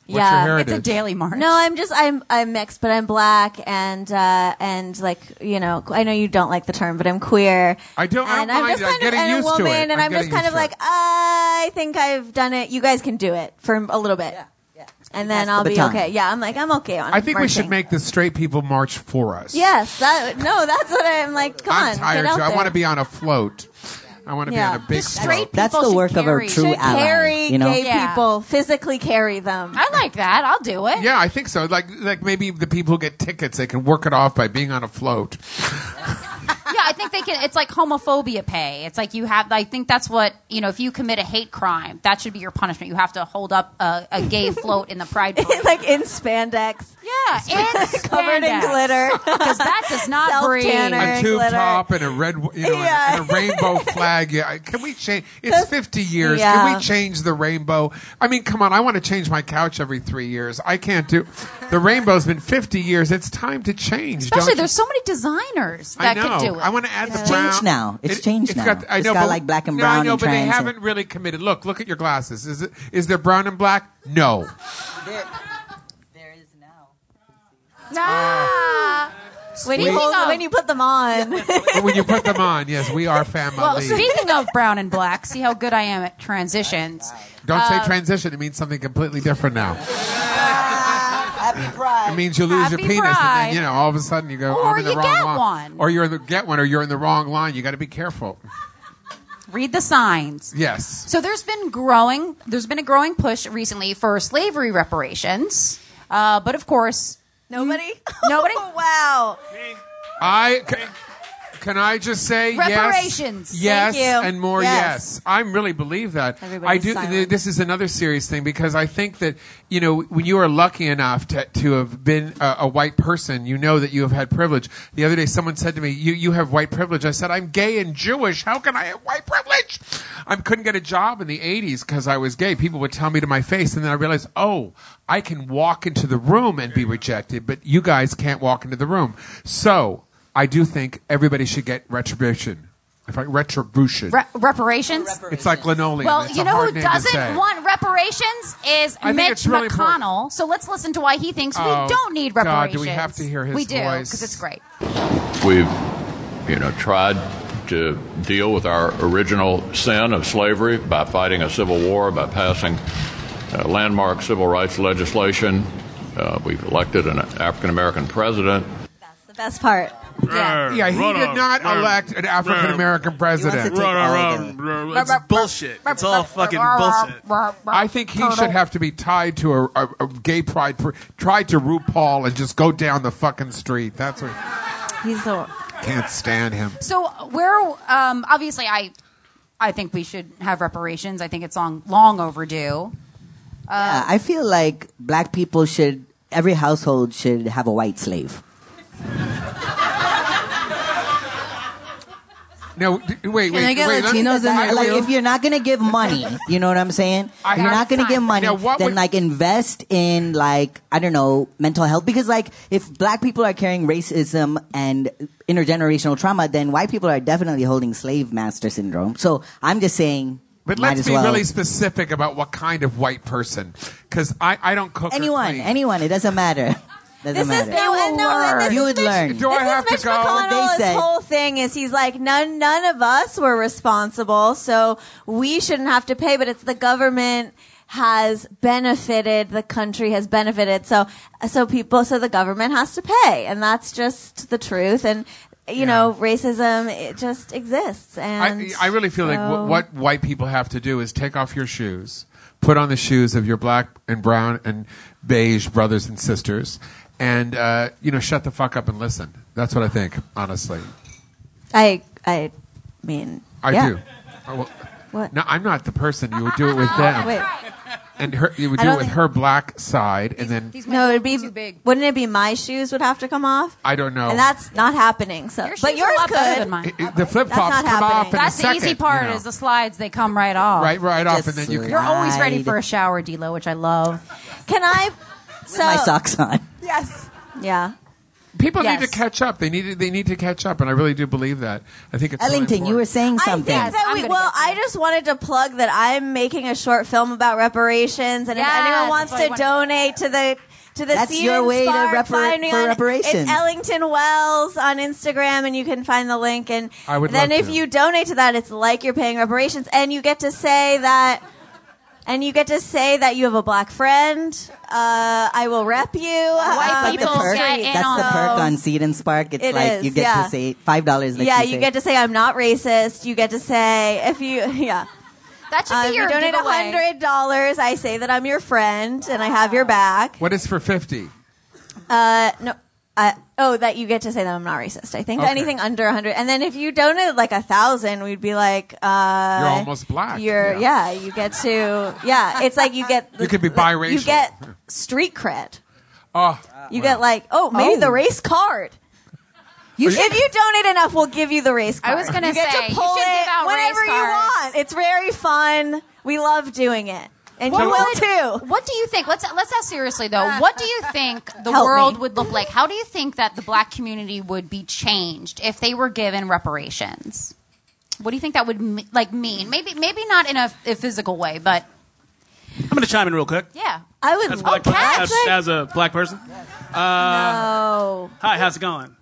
What's yeah, your It's a daily march. No, I'm just I'm I'm mixed, but I'm black and uh, and like you know I know you don't like the term, but I'm queer. I don't- I don't And I'm mind. just I'm kind of getting and a used to it. woman, and I'm I'm just getting kind used of to it. like I think I've done it. You guys can do it for a little bit, and then I'll be baton. okay. Yeah, I'm like I'm okay on. I think we should make the straight people march for us. Yes, that no, that's what I'm like. Come I'm on, tired get out too. I want to be on a float. I want to Yeah. be on a big Just float. straight That's people the should work of a carry- true should ally. carry you know? gay Yeah. people, physically carry them. I like that. I'll do it. Yeah, I think so. Like, like maybe the people who get tickets, they can work it off by being on a float. Think they can. It's like homophobia pay. It's like you have. I think that's what you know. If you commit a hate crime, that should be your punishment. You have to hold up a, a gay float in the pride. Like in spandex. Yeah, in Covered in glitter. because that does not breathe. Self-tanner. a tube glitter. top and a red, you know, Yeah. and a rainbow flag. Yeah, can we change? It's 50 years. yeah. Can we change the rainbow? I mean, come on. I want to change my couch every three years. I can't do. The rainbow's been 50 years. It's time to change. Especially, don't you? there's so many designers I that know. could do it. I want to add the It's brown. changed now. It's changed now. Got, I It's know, got but- like black and no, I brown know, but they haven't really committed. Look, look at your glasses. Is it is there brown and black? No. Ah. When you, hold, of- when you put them on. When you put them on, yes, we are family. Well, speaking of brown and black, see how good I am at transitions. Don't uh, say transition. It means something completely different now. Happy Pride. It means you lose your Happy penis, and then you know all of a sudden you go. Or I'm in the you wrong get line. one. or you're in the get one, or you're in the wrong line. You got to be careful. Read the signs. Yes. So there's been growing. There's been a growing push recently for slavery reparations, uh, but of course, Nobody? Nobody? wow. I ca- can I just say Reparations. yes, yes, Thank you. and more Yes. yes. I really believe that. Everybody's I do. silent. This is another serious thing because I think that you know when you are lucky enough to to have been a, a white person, you know that you have had privilege. The other day, someone said to me, "You you have white privilege." I said, "I'm gay and Jewish. How can I have white privilege?" I couldn't get a job in the '80s because I was gay. People would tell me to my face, and then I realized, oh. I can walk into the room and be rejected, but you guys can't walk into the room. So I do think everybody should get retribution. If I, retribution. re- reparations. It's like linoleum. Well, It's you know who doesn't want reparations is I Mitch it's really important. McConnell. So let's listen to why he thinks Oh, we don't need God, reparations. do we have to hear his We do because it's great. We've, you know, tried to deal with our original sin of slavery by fighting a civil war, by passing uh, landmark civil rights legislation. Uh, we've elected an African American president. That's the best part. Yeah. Yeah, he did not elect an African American president. take all the- It's bullshit. It's all fucking bullshit. I think he should have to be tied to a, a, a gay pride, pr- tied to RuPaul, and just go down the fucking street. That's what. He's the. Can't stand him. So where, um, obviously, I, I think we should have reparations. I think it's long, long overdue. Yeah, I feel like black people should, every household should have a white slave. No, d- wait, wait, they get wait. let me- Latinos in there, Like, if you're not gonna give money, you know what I'm saying? I If you're have not gonna time. give money, Now, what then would- like invest in like I don't know mental health because like if black people are carrying racism and intergenerational trauma, then white people are definitely holding slave master syndrome. So I'm just saying, But might let's as be well. really specific about what kind of white person, because I, I don't cook. or anyone, clean. anyone, it doesn't matter. Doesn't This is matter. no, and no, this you would Mitch- learn. Do I This have is Mitch to go? McConnell. They His said. whole thing is he's like none none of us were responsible, so we shouldn't have to pay. But it's the government has benefited, the country has benefited, so so people, so the government has to pay, and that's just the truth. And you know, racism it just exists. And I, I really feel like so- w- what white people have to do is take off your shoes, put on the shoes of your black and brown and beige brothers and sisters, and uh, you know, shut the fuck up and listen. That's what I think, honestly. I I mean, I yeah. do. Oh, well, What? No, I'm not the person. You would do it with them, Wait. and her. You would I do it with her black side, and then No, it'd be too big. Wouldn't it be my shoes would have to come off? I don't know. And that's not happening. So, Your but shoes are a yours lot better could. mine. It- it- the flip flops not come off happening. in a That's the second. easy part you know. is the slides. They come right off. right, right off, and then you can. You're always ready for a shower, D'Lo, which I love. Can I? So my socks on. Yes. Yeah. People need to catch up. They need to, they need to catch up, and I really do believe that. I think it's really Ellington, you were important. saying something. I think that I'm we, gonna well, get I just wanted to plug that I'm making a short film about reparations, and Yes, if anyone wants that's to what I donate to the to the That's Seed your way to repar- find me for on- reparations. It's Ellington Wells on Instagram, and you can find the link. And I would then love if to. you donate to that, it's like you're paying reparations, and you get to say that. And you get to say that you have a black friend. Uh, I will rep you. White Um, That's the people perk. get free. in That's the on perk on Seed and Spark. It's It like is, you get yeah. to say five dollars. yeah, you get to say I'm not racist. You get to say if you yeah. That should Uh, be if your you donate a hundred dollars, I say that I'm your friend and I have your back. What is for fifty? Uh, no, uh, oh, that you get to say that I'm not racist. I think Okay. anything under hundred, and then if you donated like a thousand, we'd be like, uh, You're almost black. You're Yeah. yeah. you get to yeah. It's like you get You could be biracial. You get street cred. Oh, You get like, oh, maybe Oh. the race card. You if you donate enough, we'll give you the race card. I was gonna you get say, to you pull should it give out whenever race you want. It's very fun. We love doing it, and What you will too. What do you think? Let's let's ask seriously though. What do you think the Help world me. would look like? How do you think that the black community would be changed if they were given reparations? What do you think that would like mean? Maybe maybe not in a, a physical way, but I'm going to chime in real quick. yeah. I would. As a black, oh, per- as, as a black person. Uh, no. Hi, how's it going?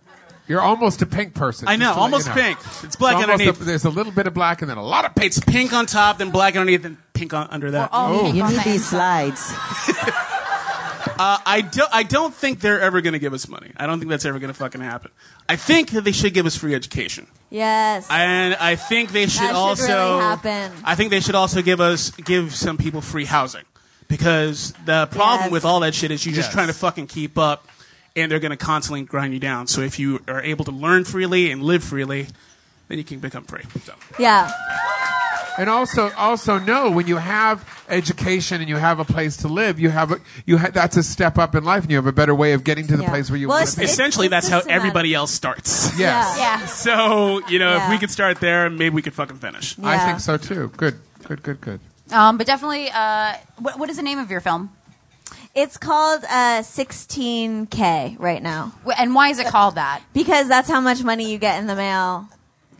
You're almost a pink person. I know, just to let almost you know. pink. It's black almost underneath. a- there's a little bit of black and then a lot of pink. It's pink on top, then black underneath, then pink on, under that. Oh, you need these slides. Uh, I don't. I don't think they're ever going to give us money. I don't think that's ever going to fucking happen. I think that they should give us free education, Yes. and I think they should That should also. really happen. I think they should also give us give some people free housing, because the problem Yes. with all that shit is you're just trying to fucking keep up, and they're going to constantly grind you down. So if you are able to learn freely and live freely, then you can become free. So. yeah. And also, also know when you have education and you have a place to live, you have a, you ha- that's a step up in life, and you have a better way of getting to the Yeah. place where you Well, want to be. Essentially, that's how just a matter- everybody else starts. yes, Yeah. So you know, if we could start there, maybe we could fucking finish. I think so too. Good, good, good, good. Um, but definitely, uh, what, what is the name of your film? It's called uh, 16K right now And why is it called that? because that's how much money you get in the mail.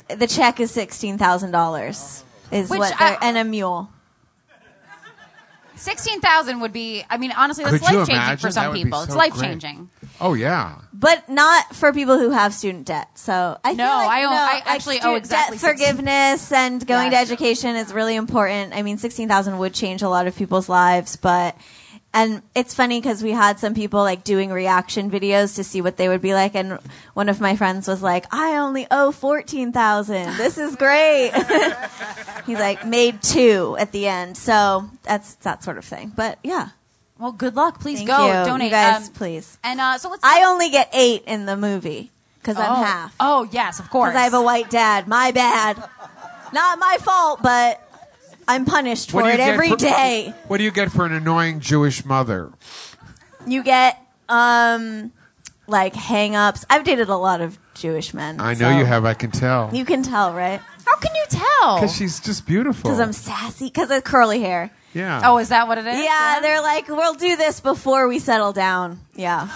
The check is sixteen thousand dollars. Is Which what they're- and a mule. Sixteen thousand would be. I mean, honestly, that's Could you life changing imagine? for That some would be people. so it's great. life changing. Oh yeah. but not for people who have student debt. So I No, feel like, I owe- no, I like actually owe student exactly debt 16 forgiveness and going Yeah. to education is really important. I mean, sixteen thousand would change a lot of people's lives, but and it's funny because we had some people like doing reaction videos to see what they would be like, and one of my friends was like, "I only owe fourteen thousand. This is great." He's like, made two at the end, so that's that sort of thing. But yeah, Well, good luck. Please Thank go you. donate, You guys, Um, please. And uh, so let's. I only get eight in the movie because oh. I'm half. Oh yes, of course. Because I have a white dad. My bad. Not my fault, but I'm punished for What do you it get every for- day. What do you get for an annoying Jewish mother? You get um like hang-ups. I've dated a lot of Jewish men. I know so you have. I can tell. You can tell, right? How can you tell? Because she's just beautiful. Because I'm sassy. Because of curly hair. yeah. Oh, is that what it is? Yeah, they're like, we'll do this before we settle down. Yeah.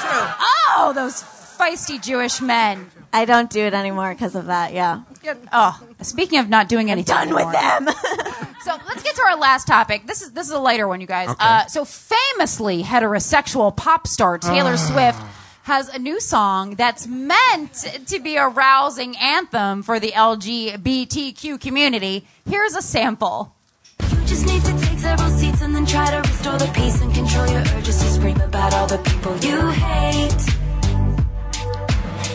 True. Oh, those feisty Jewish men. I don't do it anymore because of that. Yeah. Oh, speaking of not doing anything, Done with them. So let's get to our last topic. This is this is a lighter one, you guys. Okay. Uh, so famously heterosexual pop star Taylor Ah. Swift has a new song that's meant to be a rousing anthem for the LGBTQ community. Here's a sample. You just need to take several seats and then try to restore the peace and control your urges to scream about all the people you hate.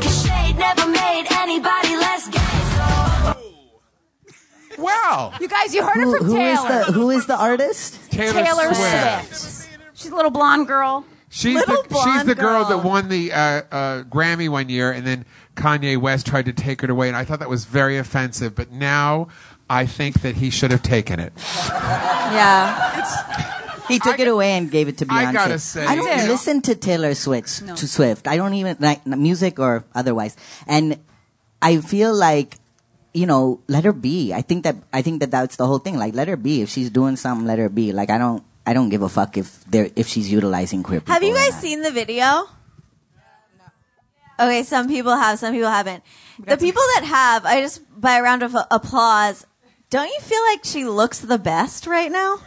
Cause shade never made anybody less gay. So Wow. You guys, you heard Who, it from who is Taylor. the who is the artist? Taylor, Taylor Swift. Swift. She's a little blonde girl. She's Little the, she's blonde the girl, girl. that won the uh, uh, Grammy one year, and then Kanye West tried to take it away, and I thought that was very offensive. But now I think that he should have taken it. yeah. He took it away and gave it to Beyonce. I gotta say, I don't you know- listen to Taylor Swift. To Swift, I don't even like music or otherwise, and I feel like you know, let her be. I think that I think that that's the whole thing. Like, let her be. If she's doing something, let her be. Like, I don't. I don't give a fuck if they're if she's utilizing queer people. Have you guys seen the video? Okay, some people have, some people haven't. The people that have, I just by a round of applause. Don't you feel like she looks the best right now?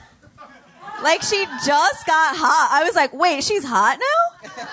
Like she just got hot. I was like, wait, she's hot now?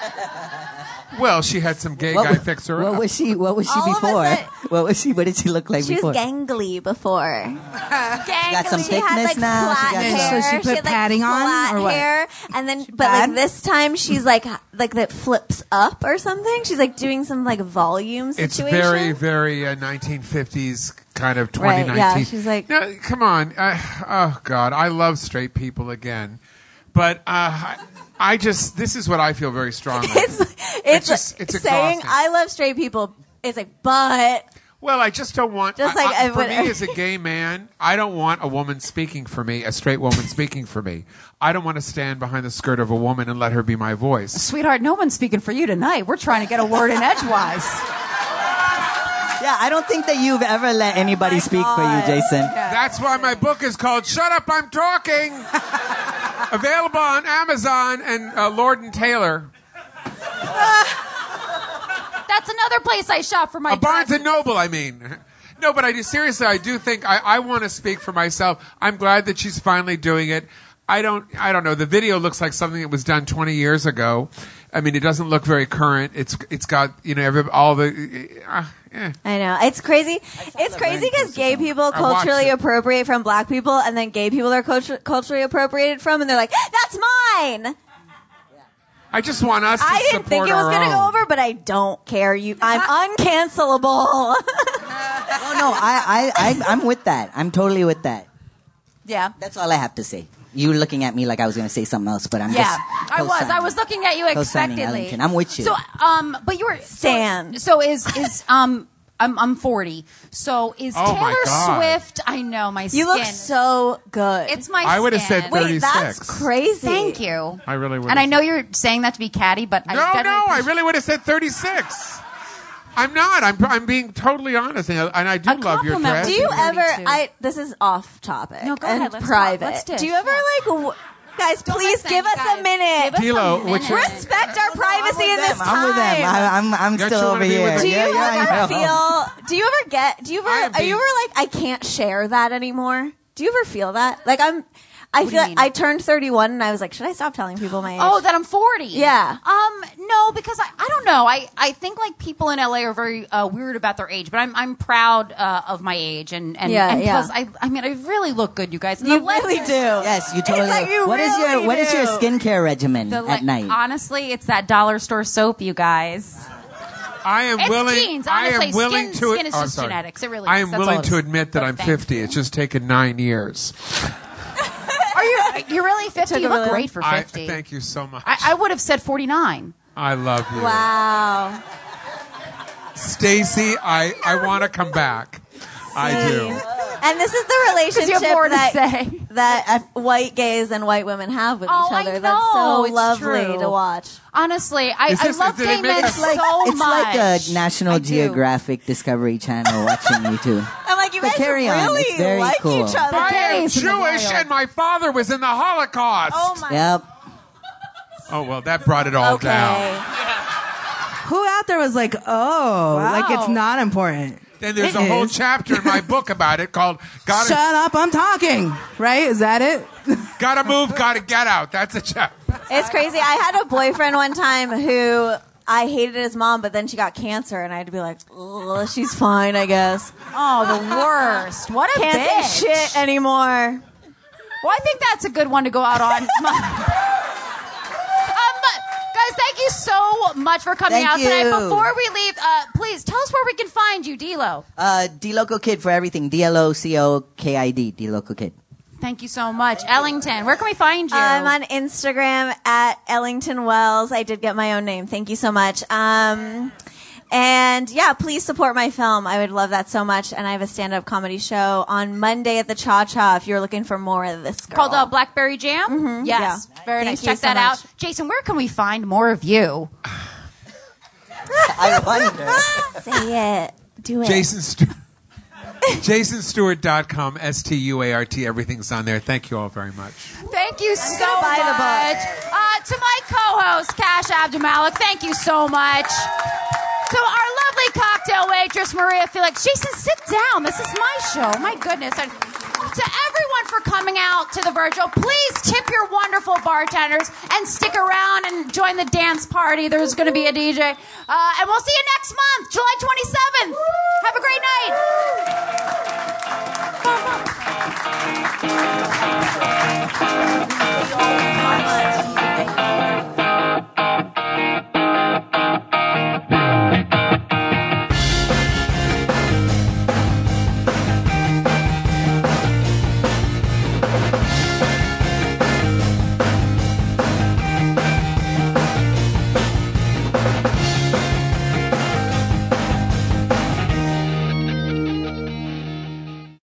Well, she had some gay What guy wa- fix her What up. was she? What was she All of a before? sudden- What was she? What did she look like before? She before? was gangly before. got some she had thickness like now. She flat got hair. So she put had, like, padding on, flat or what? hair, and then but pad? like this time she's like like that flips up or something. She's like doing some like volume It's situation. very, very uh, 1950s kind of 2019. Right, yeah, she's like- no, come on. I, oh God, I love straight people again, but uh, I, I just this is what I feel very strongly. It's it's, just- it's saying exhausting. I love straight people. It's like, but Well, I just don't want. Just like I- I for would- me as a gay man, I don't want a woman speaking for me, a straight woman speaking for me. I don't want to stand behind the skirt of a woman and let her be my voice. Sweetheart, no one's speaking for you tonight. We're trying to get a word in edgewise. Yeah, I don't think that you've ever let anybody speak for you, Jason. That's why my book is called "Shut Up, I'm Talking." Available on Amazon and uh, Lord and Taylor. That's another place I shop for my A Barnes and Noble, I mean. No, but I do seriously. I do think I, I want to speak for myself. I'm glad that she's finally doing it. I don't. I don't know. The video looks like something that was done 20 years ago. I mean, it doesn't look very current. It's it's got you know every, all the. Uh, eh. I know. It's crazy. It's crazy because gay people I watched culturally it. appropriate from black people, and then gay people are cultu- culturally appropriated from, and they're like, "That's mine." I just want us to I didn't support think it was gonna go over, but I don't care. You, I'm uncancelable. Oh no, I, I, I, I'm with that. I'm totally with that. Yeah. That's all I have to say. You were looking at me like I was going to say something else, but I'm Yeah, just. I was. I was looking at you Co-signing expectantly. I'm with you. So, um, but you were Stan. So, so is is um. I'm I'm 40. So is Oh, Taylor Swift? I know my skin. You look so good. It's my. I would've skin. said Wait, that's crazy. Thank you. I really would. And I know you're saying that to be catty, but I No, definitely no, I really would have said 36. I'm not. I'm I'm being totally honest, and I, and I do love your compliment dress. Do you ever? I this is off topic. No, go and ahead, let's talk. private. Let's dish. Do you ever like? W- guys, please listen, give us guys. a minute. Give us Tilo, a which- minute. respect our privacy in this time. I'm with them. I, I'm, I'm Don't still you wanna over be here. the- Do you yeah, yeah, I ever know. feel? Do you ever get? Do you ever? Am Are you being- ever like? I can't share that anymore. Do you ever feel that? Like I'm. I What do feel you like mean? I turned 31 and I was like, should I stop telling people my age? Oh, that I'm 40. Yeah. Um, no, because I, I don't know. I, I think like people in LA are very uh, weird about their age, but I'm I'm proud uh, of my age and and, Yeah, and yeah. plus I I mean I really look good, you guys. And you the leg- really do. Yes, you totally. like you what is your really What is your do. skincare regimen the at leg- night? Honestly, it's that dollar store soap, you guys. I am It's willing. genes, I honestly. am willing Skin- to. skin is oh, just sorry. genetics. It really I is. am That's all willing it to is. admit that But I'm thank 50. It's just taken nine years. Are you you're really 50? You a look really- great for I 50. thank you so much. I, I would have said 49. I love you, Wow. Stacy. I I want to come back. I do. And this is the relationship you have more to that, say. that uh, white gays and white women have with Oh, each I other. know. That's so It's lovely true. to watch. Honestly, I, Is this- I love it gay men so like it's like a National I do. Geographic Discovery Channel watching you two. I'm like, you But guys carry on. really It's very like cool. each other. I am gays in the Jewish, and my father was in the Holocaust. Oh my. Yep. Oh well, that brought it all Okay. down. Who out there was like, oh, like it's not important? Then there's It a whole chapter in my book about it called "Gotta Shut up, I'm talking. Right? Is that it? Gotta Move, Gotta Get Out." That's a chapter. It's crazy. I had a boyfriend one time who I hated his mom, but then she got cancer, and I had to be like, "Ugh, she's fine, I guess. Oh, the worst. What a Can't bitch. say shit anymore. Well, I think that's a good one to go out on. you so much for coming Thank out tonight. Before we leave, uh, please tell us where we can find you, D'Lo. Uh, D Loco Kid for everything. D L O C O K I D. D Loco Kid. Thank you so much, Ellington. Where can we find you? I'm on Instagram at Ellington Wells. I did get my own name. Thank you so much. Um, and yeah, please support my film. I would love that so much. And I have a stand-up comedy show on Monday at the Cha Cha. If you're looking for more of this, girl. called uh, Blackberry Jam. Yes, Yeah. very Thank nice. Check so that much. out. Jason, where can we find more of you? I wonder. say it. Do it. Jason Stuart. JasonStuart.com, S T U A R T. Everything's on there. Thank you all very much. Thank you so gonna the much. book. Uh, to my co-host, Kash Abdulmalik, thank you so much. To our lovely cocktail waitress, Maria Felix. Jason, sit down. This is my show. My goodness. And to everyone for coming out to the Virgil, please tip your wonderful bartenders and stick around and join the dance party. There's going to be a DJ. Uh, and we'll see you next month, July 27th. Have a great night.